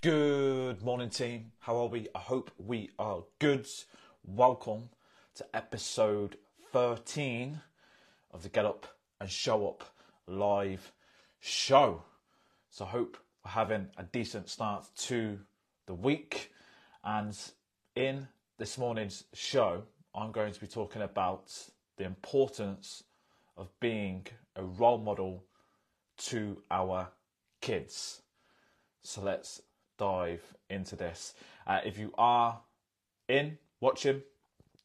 Good morning, team. How are we? I hope we are good. Welcome to episode 13 of the Get Up and Show Up live show. So, I hope we're having a decent start to the week. And in this morning's show, I'm going to be talking about the importance of being a role model to our kids. So let's dive into this. Uh, if you are in watching,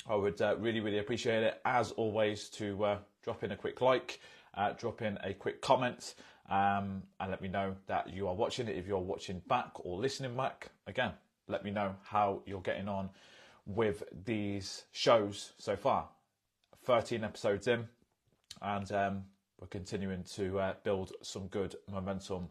I would uh, really, really appreciate it, as always, to uh, drop in a quick like, uh, drop in a quick comment, um, and let me know that you are watching it. If you're watching back or listening back, again, let me know how you're getting on with these shows so far. 13 episodes in, and um, we're continuing to uh, build some good momentum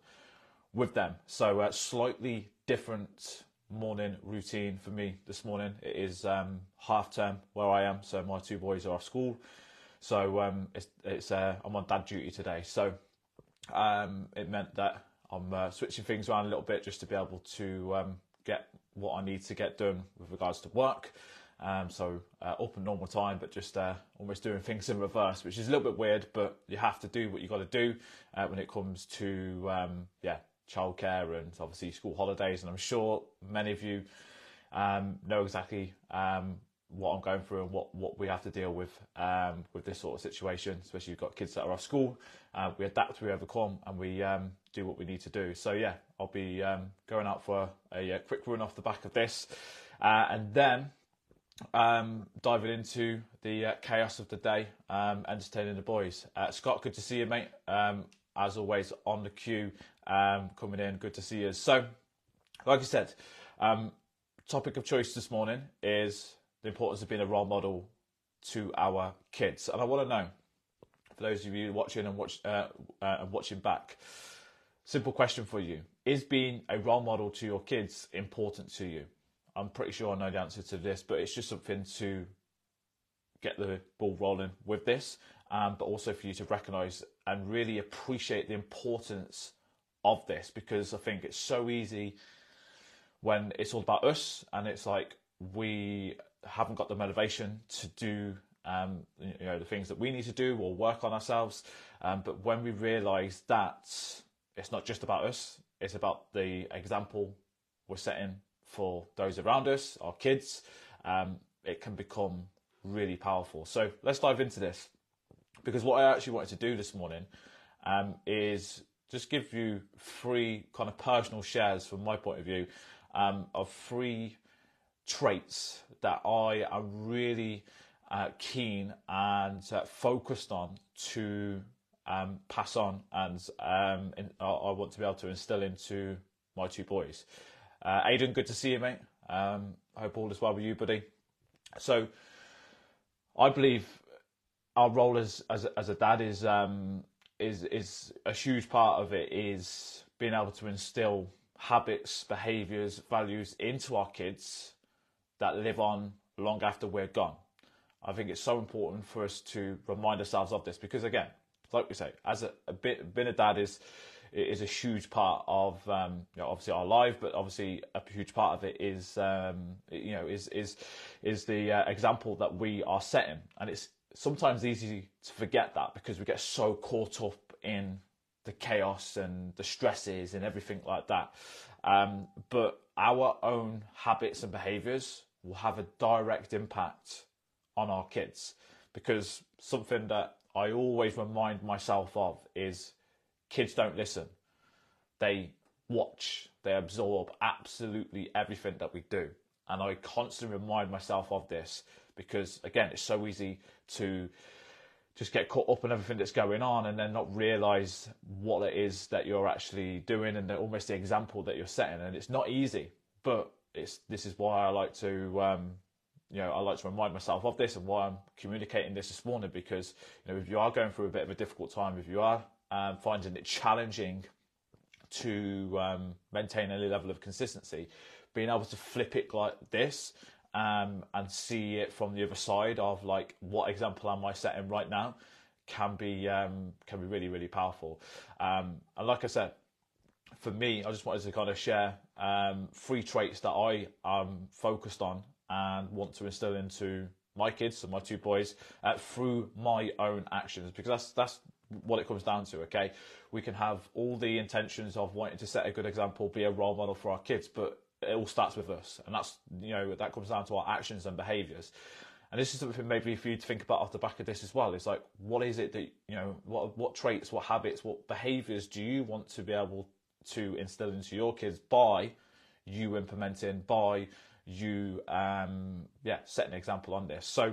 with them. So, uh, slightly different morning routine for me this morning. It is um, half term where I am, so my two boys are off school. So um, it's, it's uh, I'm on dad duty today. So um, it meant that I'm uh, switching things around a little bit just to be able to um, get what I need to get done with regards to work. Um, so uh, up in normal time, but just uh, almost doing things in reverse, which is a little bit weird. But you have to do what you got to do uh, when it comes to um, yeah childcare and obviously school holidays. And I'm sure many of you um, know exactly um, what I'm going through and what, what we have to deal with um, with this sort of situation. Especially you've got kids that are off school. Uh, we adapt, we overcome, and we um, do what we need to do. So yeah, I'll be um, going out for a, a, quick run off the back of this, uh, and then um, diving into the uh, chaos of the day, entertaining the boys. Uh, Scott, good to see you, mate. As always, on the queue, um, coming in. Good to see you. So, like I said, um, topic of choice this morning is the importance of being a role model to our kids. And I want to know, for those of you watching and watch uh, uh, and watching back, simple question for you: Is being a role model to your kids important to you? I'm pretty sure I know the answer to this, but it's just something to get the ball rolling with this, um, but also for you to recognise and really appreciate the importance of this because I think it's so easy when it's all about us and it's like we haven't got the motivation to do um, you know the things that we need to do or work on ourselves. Um, but when we realise that it's not just about us, it's about the example we're setting for those around us, our kids, um, it can become really powerful. So let's dive into this because what I actually wanted to do this morning um, is just give you three kind of personal shares from my point of view um, of three traits that I am really uh, keen and uh, focused on to um, pass on and um, in, I, I, want to be able to instill into my two boys. Uh, Aidan, good to see you, mate. Um, hope all is well with you, buddy. So, I believe our role as as, as a dad is um, is is a huge part of it is being able to instill habits, behaviours, values into our kids that live on long after we're gone. I think it's so important for us to remind ourselves of this because again, like we say, as a, a bit, being a dad is is a huge part of um, you know, obviously our life, but obviously a huge part of it is um, you know is is is the uh, example that we are setting, and it's sometimes easy to forget that because we get so caught up in the chaos and the stresses and everything like that. Um, but our own habits and behaviors will have a direct impact on our kids because something that I always remind myself of is kids don't listen. They watch, they absorb absolutely everything that we do. And I constantly remind myself of this because, again, it's so easy to just get caught up in everything that's going on and then not realize what it is that you're actually doing and almost the example that you're setting. And it's not easy, but it's this is why I like to um, you know, I like to remind myself of this and why I'm communicating this this morning because, you know, if you are going through a bit of a difficult time, if you are um, finding it challenging to um, maintain any level of consistency, being able to flip it like this um, and see it from the other side of like what example am I setting right now can be um, can be really really powerful. Um, and like I said, for me, I just wanted to kind of share um, three traits that I am focused on and want to instill into my kids, so my two boys, uh, through my own actions, because that's that's what it comes down to. Okay, we can have all the intentions of wanting to set a good example, be a role model for our kids, but it all starts with us, and that's you know that comes down to our actions and behaviours. And this is something maybe for you to think about off the back of this as well. It's like, what is it that you know, what what traits, what habits, what behaviours do you want to be able to instill into your kids by you implementing, by you um, yeah setting an example on this. So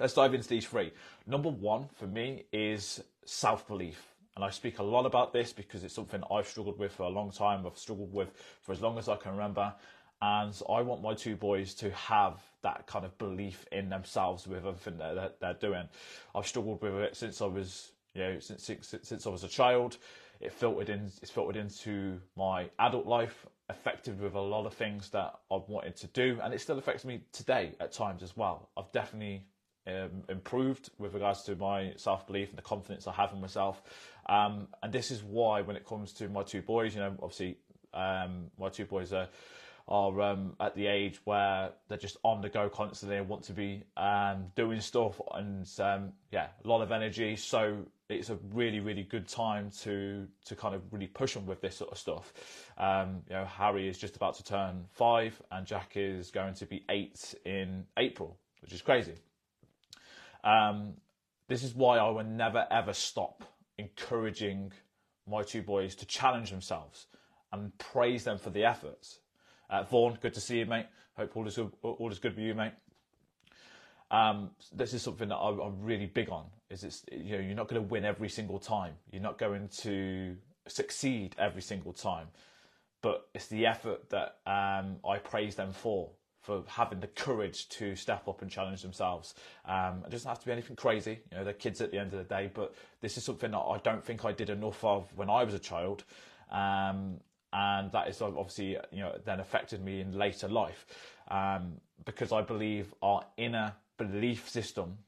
let's dive into these three. Number one for me is self belief. And I speak a lot about this because it's something I've struggled with for a long time. I've struggled with for as long as I can remember. And I want my two boys to have that kind of belief in themselves with everything that they're doing. I've struggled with it since I was, you know, since, since, since I was a child. It filtered in, it's filtered into my adult life, affected with a lot of things that I've wanted to do, and it still affects me today at times as well. I've definitely um, improved with regards to my self belief and the confidence I have in myself. Um, and this is why, when it comes to my two boys, you know, obviously um, my two boys are are um, at the age where they're just on the go constantly and want to be um, doing stuff and um, yeah, a lot of energy. So it's a really, really good time to to kind of really push them with this sort of stuff. Um, you know, Harry is just about to turn five, and Jack is going to be eight in April, which is crazy. Um, this is why I will never ever stop encouraging my two boys to challenge themselves and praise them for the efforts. Uh, Vaughan, good to see you, mate. Hope all is good, all is good with you, mate. Um, this is something that I, am really big on. Is it's you know you're not going to win every single time. You're not going to succeed every single time, but it's the effort that um, I praise them for for having the courage to step up and challenge themselves. Um, it doesn't have to be anything crazy, you know, they're kids at the end of the day, but this is something that I don't think I did enough of when I was a child. Um, and that is obviously, you know, then affected me in later life um, because I believe our inner belief system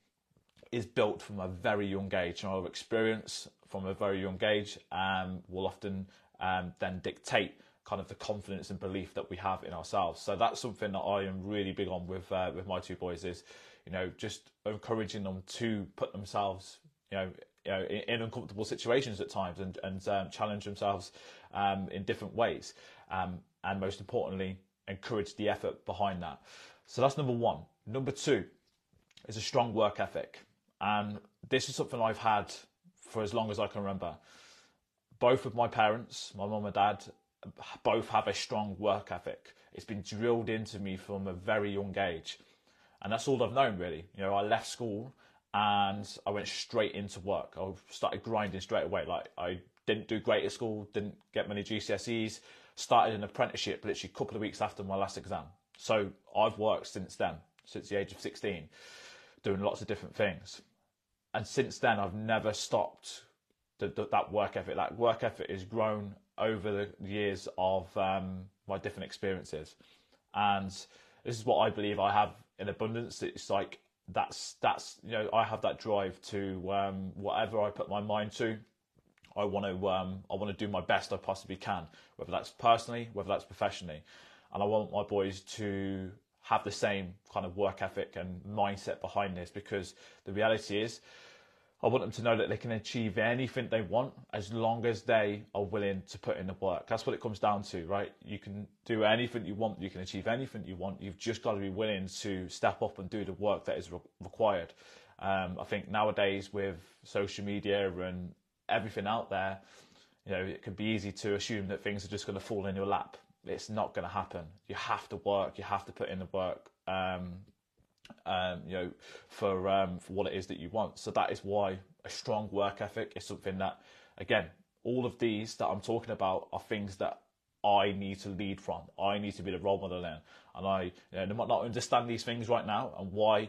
is built from a very young age, and our experience from a very young age um, will often um, then dictate kind of the confidence and belief that we have in ourselves. So that's something that I am really big on with uh, with my two boys is, you know, just encouraging them to put themselves, you know, you know, in, in uncomfortable situations at times and and um, challenge themselves um, in different ways, um, and most importantly, encourage the effort behind that. So that's number one. Number two is a strong work ethic, and this is something I've had for as long as I can remember. Both of my parents, my mum and dad, both have a strong work ethic. It's been drilled into me from a very young age. And that's all I've known really. You know, I left school and I went straight into work. I started grinding straight away. Like I didn't do great at school, didn't get many GCSEs, started an apprenticeship literally a couple of weeks after my last exam. So I've worked since then, since the age of 16, doing lots of different things. And since then, I've never stopped the, the, that work ethic. That work ethic has grown over the years of um, my different experiences, and this is what I believe I have in abundance. It's like that's that's you know I have that drive to um, whatever I put my mind to. I want to um, I want to do my best I possibly can, whether that's personally, whether that's professionally, and I want my boys to have the same kind of work ethic and mindset behind this because the reality is I want them to know that they can achieve anything they want as long as they are willing to put in the work. That's what it comes down to, right? You can do anything you want, you can achieve anything you want. You've just got to be willing to step up and do the work that is re- required. Um, I think nowadays with social media and everything out there, you know, it can be easy to assume that things are just going to fall in your lap. It's not going to happen. You have to work. You have to put in the work. Um, um, you know, for um, for what it is that you want. So that is why a strong work ethic is something that, again, all of these that I'm talking about are things that I need to lead from. I need to be the role model in, and I you know, might not understand these things right now and why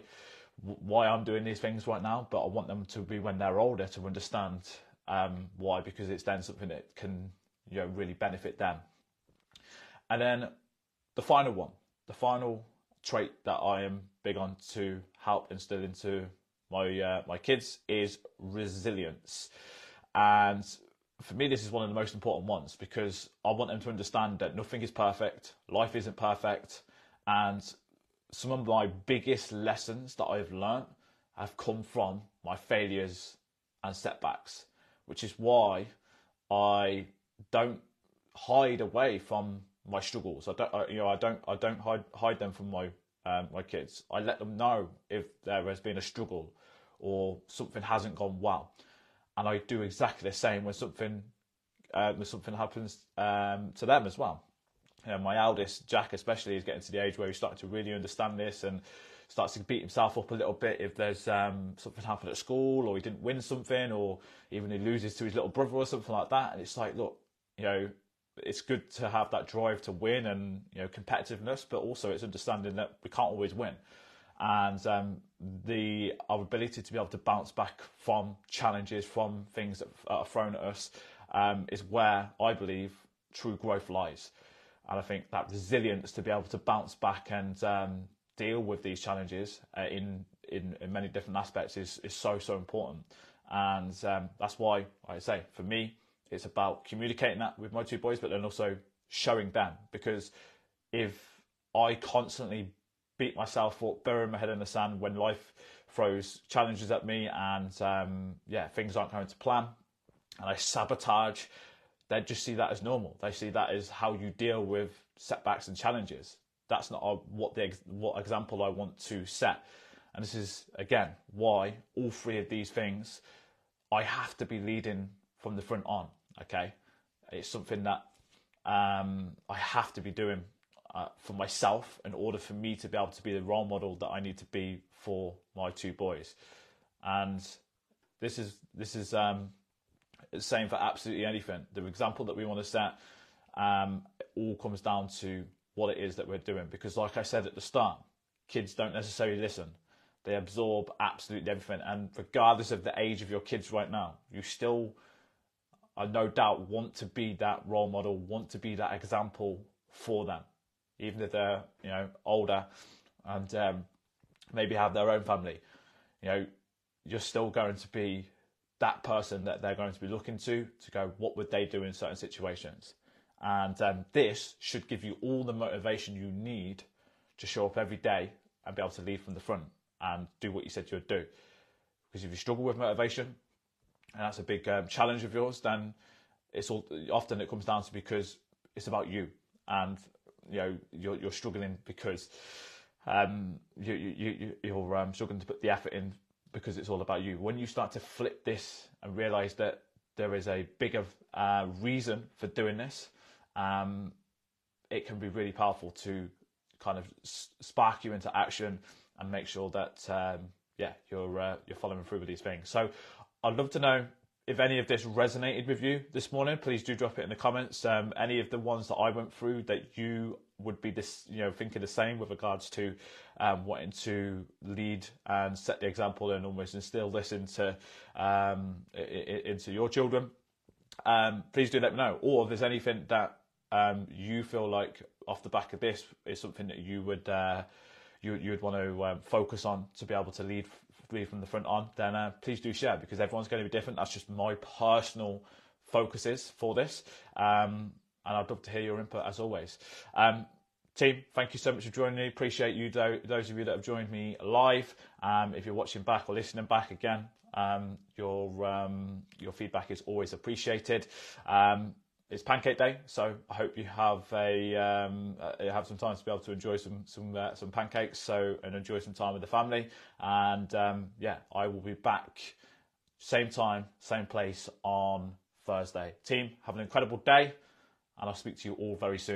why I'm doing these things right now, but I want them to be when they're older to understand um, why because it's then something that can you know really benefit them. And then the final one, the final trait that I am big on to help instill into my uh, my kids is resilience, and for me, this is one of the most important ones because I want them to understand that nothing is perfect, life isn't perfect, and some of my biggest lessons that I've learned have come from my failures and setbacks, which is why I don't hide away from my struggles. I don't, I, you know, I don't, I don't hide hide them from my um, my kids. I let them know if there has been a struggle or something hasn't gone well, and I do exactly the same when something uh, when something happens um, to them as well. You know, my eldest Jack, especially, is getting to the age where he's starting to really understand this and starts to beat himself up a little bit if there's um, something happened at school or he didn't win something or even he loses to his little brother or something like that. And it's like, look, you know, it's good to have that drive to win and you know competitiveness, but also it's understanding that we can't always win, and um, the our ability to be able to bounce back from challenges, from things that are thrown at us, um, is where I believe true growth lies, and I think that resilience to be able to bounce back and um, deal with these challenges uh, in, in in many different aspects is is so so important, and um, that's why I say for me it's about communicating that with my two boys, but then also showing them. Because if I constantly beat myself up, burying my head in the sand when life throws challenges at me and um, yeah, things aren't going to plan, and I sabotage, they just see that as normal. They see that as how you deal with setbacks and challenges. That's not what the what example I want to set. And this is again why all three of these things I have to be leading from the front on. Okay, it's something that um, I have to be doing uh, for myself in order for me to be able to be the role model that I need to be for my two boys. And this is this is um, the same for absolutely anything. The example that we want to set um, all comes down to what it is that we're doing. Because, like I said at the start, kids don't necessarily listen. They absorb absolutely everything, and regardless of the age of your kids right now, you still I no doubt want to be that role model, want to be that example for them, even if they're you know older and um, maybe have their own family. You know, you're still going to be that person that they're going to be looking to to go, what would they do in certain situations? And um, this should give you all the motivation you need to show up every day and be able to lead from the front and do what you said you would do. Because if you struggle with motivation, and that's a big um, challenge of yours, then it's all often it comes down to because it's about you, and you know you're, you're struggling because um, you, you, you, are um, struggling to put the effort in because it's all about you. When you start to flip this and realize that there is a bigger uh, reason for doing this, um, it can be really powerful to kind of spark you into action and make sure that um, yeah you're uh, you're following through with these things. So I'd love to know if any of this resonated with you this morning. Please do drop it in the comments. Um, any of the ones that I went through that you would be this, you know, thinking the same with regards to um, wanting to lead and set the example and almost instill this into um, into your children. Um, please do let me know. Or if there's anything that um, you feel like off the back of this is something that you would uh, you you would want to um, focus on to be able to lead lead from the front on, then uh, please do share because everyone's going to be different. That's just my personal focuses for this. Um, and I'd love to hear your input as always. Um, team, thank you so much for joining me. Appreciate you, those of you that have joined me live. Um, if you're watching back or listening back again, um, your um, your feedback is always appreciated. It's Pancake Day, so I hope you have a um, uh, have some time to be able to enjoy some some uh, some pancakes. So and enjoy some time with the family. And um, yeah, I will be back same time, same place on Thursday. Team, have an incredible day, and I'll speak to you all very soon.